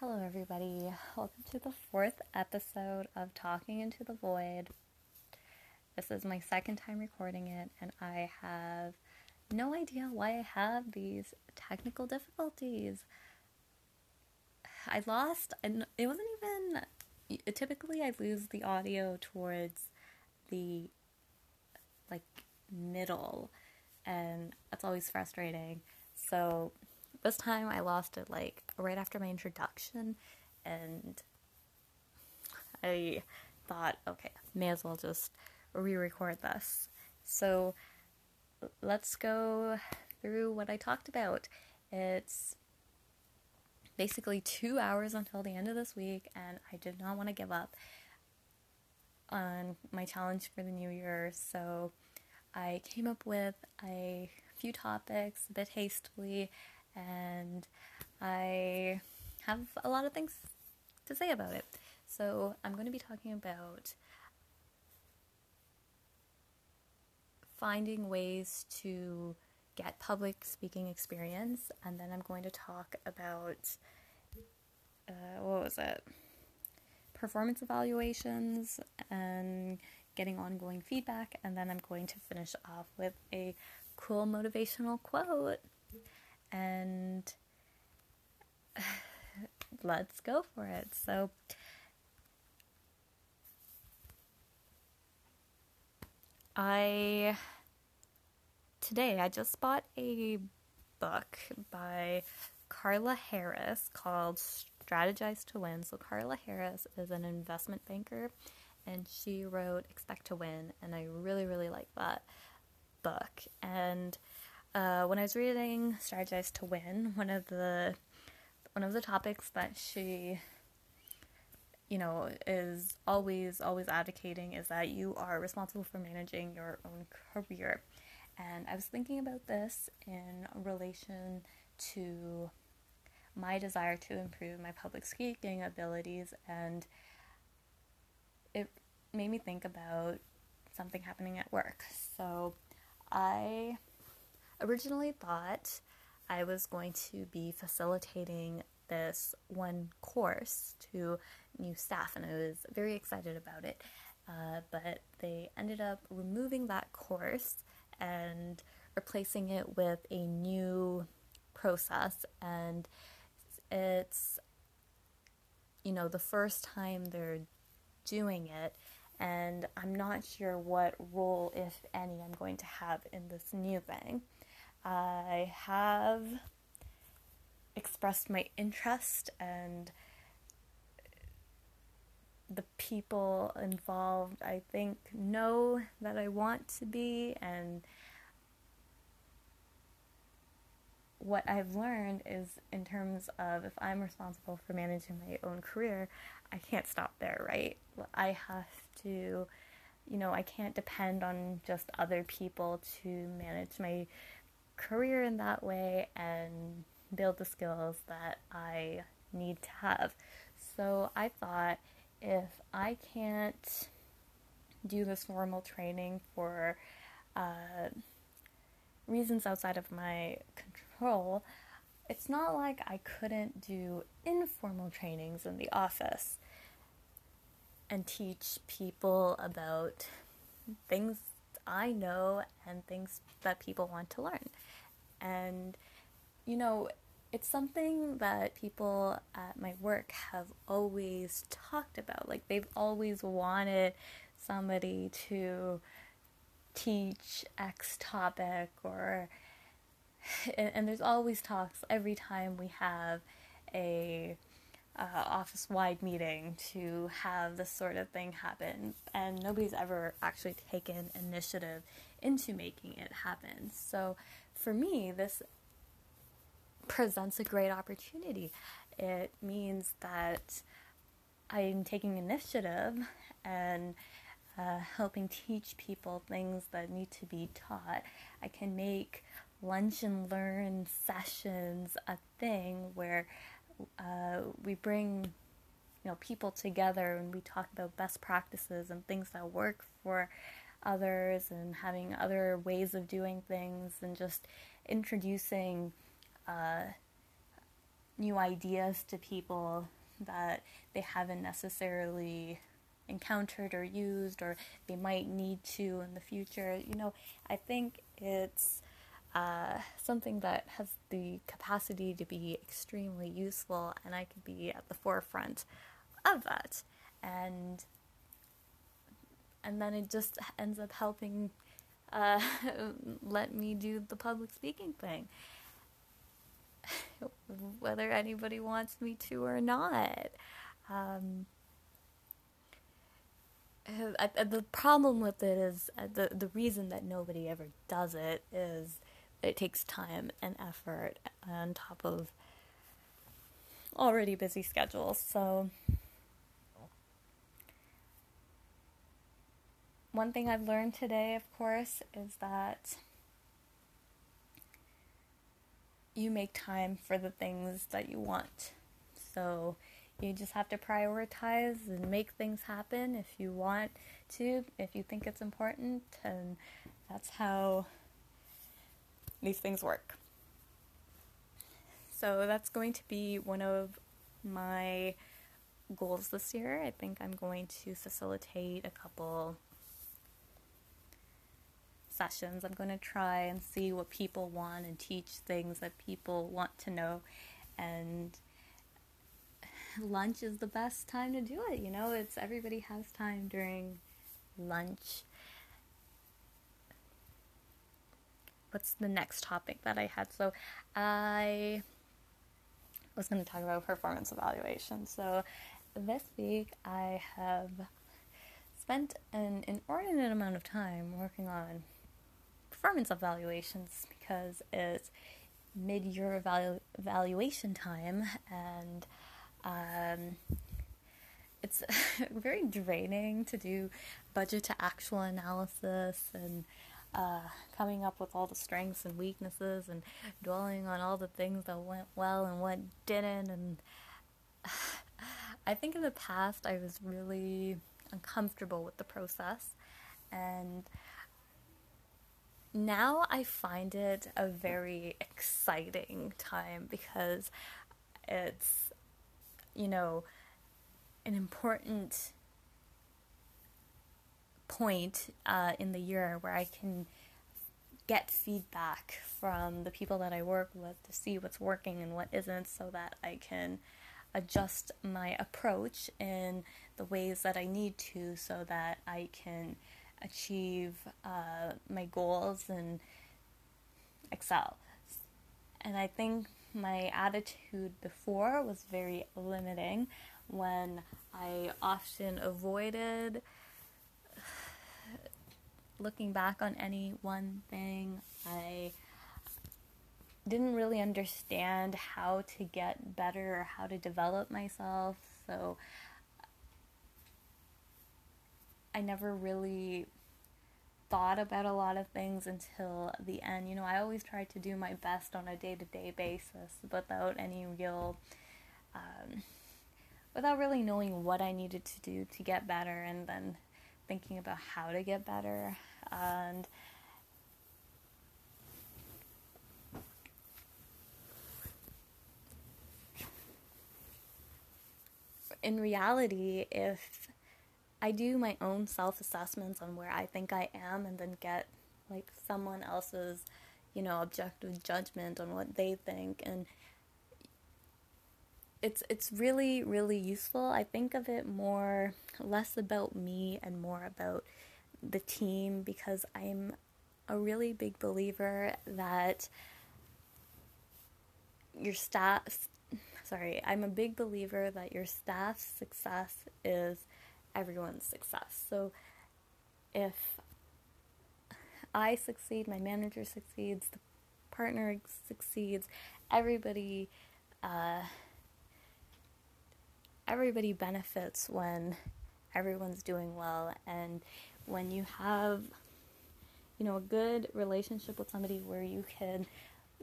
Hello, everybody. Welcome to the fourth episode of Talking into the Void. This is my second time recording it, and I have no idea why I have these technical difficulties. I lost, and it wasn't even. Typically, I lose the audio towards the like middle, and that's always frustrating. So this time I lost it like right after my introduction, and I thought, okay, may as well just re record this. So let's go through what I talked about. It's basically two hours until the end of this week, and I did not want to give up on my challenge for the new year, so I came up with a few topics a bit hastily and I have a lot of things to say about it. So I'm going to be talking about finding ways to get public speaking experience, and then I'm going to talk about uh, what was it? Performance evaluations and getting ongoing feedback, and then I'm going to finish off with a cool motivational quote and let's go for it. So, I today I just bought a book by Carla Harris called Strategize to Win. So Carla Harris is an investment banker and she wrote Expect to Win and I really really like that book. And uh, when I was reading Strategize to Win, one of the one of the topics that she you know is always always advocating is that you are responsible for managing your own career. And I was thinking about this in relation to my desire to improve my public speaking abilities and it made me think about something happening at work. So I originally thought I was going to be facilitating this one course to new staff, and I was very excited about it. Uh, but they ended up removing that course and replacing it with a new process, and it's you know the first time they're doing it and I'm not sure what role, if any, I'm going to have in this new thing. I have expressed my interest and the people involved I think know that I want to be and what I've learned is in terms of if I'm responsible for managing my own career, I can't stop there, right? I have to you know, I can't depend on just other people to manage my career in that way and build the skills that I need to have. So I thought if I can't do this formal training for uh, reasons outside of my control, it's not like I couldn't do informal trainings in the office and teach people about things I know and things that people want to learn. And, you know, it's something that people at my work have always talked about. Like, they've always wanted somebody to teach X topic or. And, and there's always talks every time we have a uh, office wide meeting to have this sort of thing happen, and nobody's ever actually taken initiative into making it happen. So, for me, this presents a great opportunity. It means that I'm taking initiative and uh, helping teach people things that need to be taught. I can make lunch and learn sessions a thing where uh, we bring you know people together and we talk about best practices and things that work for others and having other ways of doing things and just introducing uh, new ideas to people that they haven't necessarily encountered or used or they might need to in the future. You know, I think it's uh, something that has the capacity to be extremely useful, and I could be at the forefront of that. And and then it just ends up helping uh, let me do the public speaking thing, whether anybody wants me to or not. Um, the problem with it is uh, the the reason that nobody ever does it is it takes time and effort on top of already busy schedules. So one thing I've learned today, of course, is that you make time for the things that you want. So you just have to prioritize and make things happen if you want to, if you think it's important, and that's how these things work. So that's going to be one of my goals this year. I think I'm going to facilitate a couple sessions. I'm going to try and see what people want and teach things that people want to know. And lunch is the best time to do it. You know, it's everybody has time during lunch what's the next topic that I had? So I was going to talk about performance evaluation. So this week I have spent an inordinate amount of time working on performance evaluations because it's mid-year evalu- evaluation time and um, it's very draining to do budget to actual analysis and uh, coming up with all the strengths and weaknesses and dwelling on all the things that went well and what didn't. And I think in the past I was really uncomfortable with the process. And now I find it a very exciting time because it's, you know, an important point uh, in the year where I can get feedback from the people that I work with to see what's working and what isn't so that I can adjust my approach in the ways that I need to so that I can achieve uh, my goals and excel. And I think my attitude before was very limiting when I often avoided looking back on any one thing, I didn't really understand how to get better or how to develop myself. So I never really thought about a lot of things until the end. You know, I always tried to do my best on a day to day basis without any real, um, without really knowing what I needed to do to get better and then thinking about how to get better and in reality if I do my own self assessments on where I think I am and then get like someone else's, you know, objective judgment on what they think and it's it's really really useful. I think of it more less about me and more about the team because I'm a really big believer that your staff sorry, I'm a big believer that your staff's success is everyone's success. So if I succeed, my manager succeeds, the partner succeeds, everybody uh, everybody benefits when everyone's doing well and when you have you know a good relationship with somebody where you can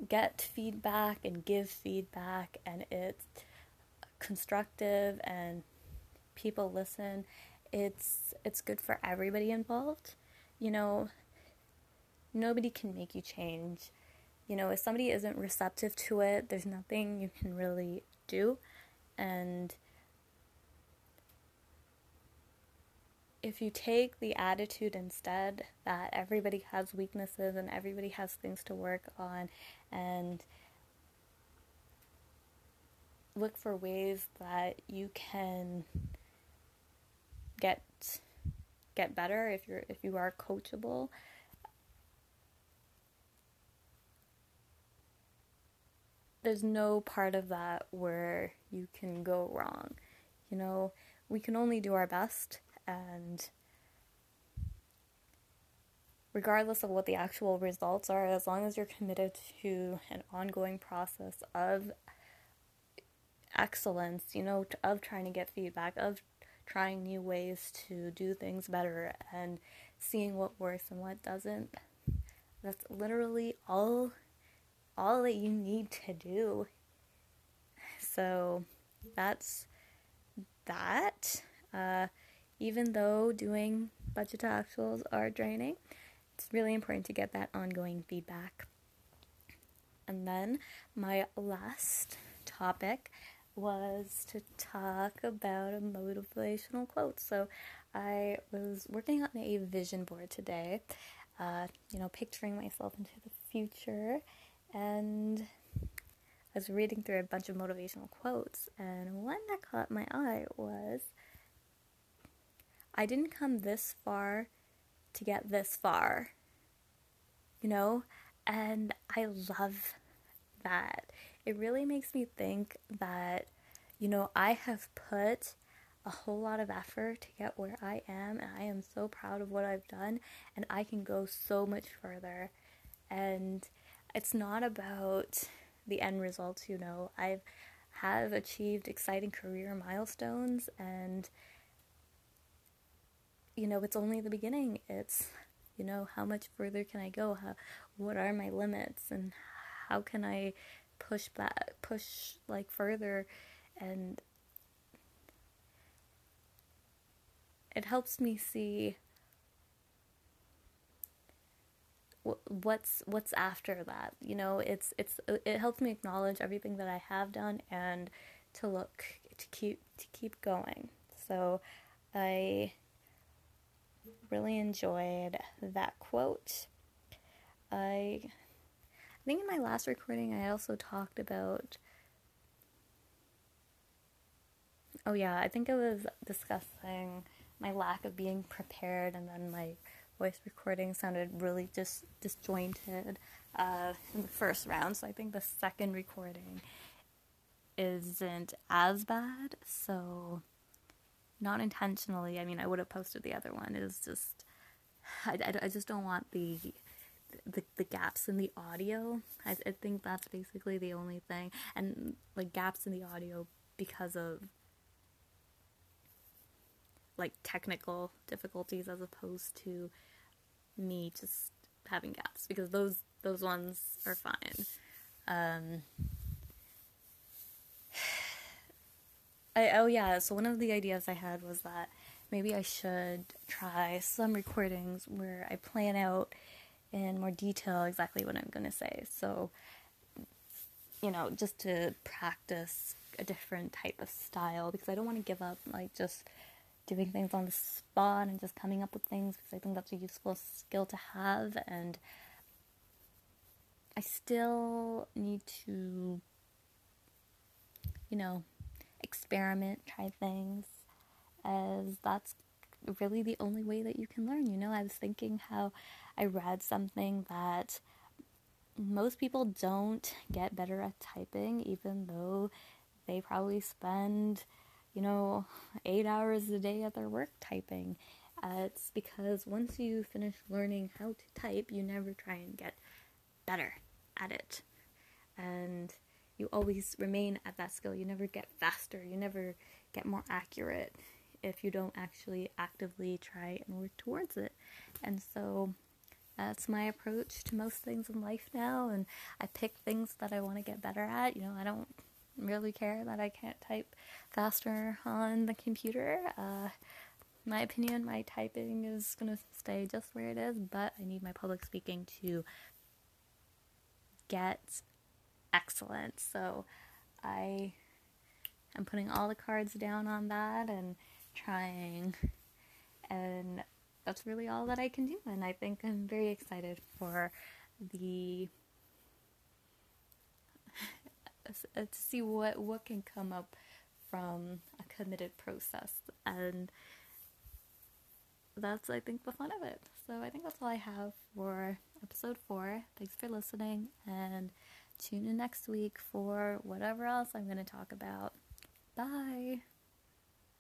get feedback and give feedback and it's constructive and people listen it's it's good for everybody involved you know nobody can make you change you know, if somebody isn't receptive to it, there's nothing you can really do. And if you take the attitude instead that everybody has weaknesses and everybody has things to work on and look for ways that you can get get better if you're if you are coachable there's no part of that where you can go wrong. You know we can only do our best and regardless of what the actual results are as long as you're committed to an ongoing process of excellence, you know, of trying to get feedback, of trying new ways to do things better and seeing what works and what doesn't. That's literally all all that you need to do. So that's that. Uh, even though doing budget to actuals are draining, it's really important to get that ongoing feedback. And then my last topic was to talk about a motivational quote. So I was working on a vision board today, uh, you know, picturing myself into the future, and I was reading through a bunch of motivational quotes, and one that caught my eye was I didn't come this far to get this far, you know, and I love that it really makes me think that, you know, I have put a whole lot of effort to get where I am, and I am so proud of what I've done, and I can go so much further. And it's not about the end results, you know. I've have achieved exciting career milestones and you know, it's only the beginning. It's you know, how much further can I go? How what are my limits and how can I push back, push like further, and it helps me see what's what's after that you know it's it's it helps me acknowledge everything that i have done and to look to keep to keep going so i really enjoyed that quote i I think in my last recording, I also talked about. Oh, yeah, I think I was discussing my lack of being prepared, and then my voice recording sounded really just disjointed uh, in the first round. So I think the second recording isn't as bad. So, not intentionally. I mean, I would have posted the other one. It is just, I, I, I just don't want the the, the gaps in the audio. I, I think that's basically the only thing. And like gaps in the audio because of like technical difficulties as opposed to me just having gaps because those those ones are fine. Um, I oh yeah, so one of the ideas I had was that maybe I should try some recordings where I plan out in more detail exactly what I'm going to say. So, you know, just to practice a different type of style because I don't want to give up like just doing things on the spot and just coming up with things because I think that's a useful skill to have and I still need to you know experiment, try things as that's really the only way that you can learn. You know, I was thinking how I read something that most people don't get better at typing, even though they probably spend, you know, eight hours a day at their work typing. Uh, it's because once you finish learning how to type, you never try and get better at it. And you always remain at that skill. You never get faster. You never get more accurate if you don't actually actively try and work towards it. And so that's my approach to most things in life now. And I pick things that I want to get better at. You know, I don't really care that I can't type faster on the computer. Uh, my opinion, my typing is going to stay just where it is, but I need my public speaking to get excellent. So I am putting all the cards down on that and trying. And that's really all that I can do. And I think I'm very excited for the to see what what can come up from a committed process and that's I think the fun of it. So I think that's all I have for episode 4. Thanks for listening and tune in next week for whatever else I'm going to talk about. Bye.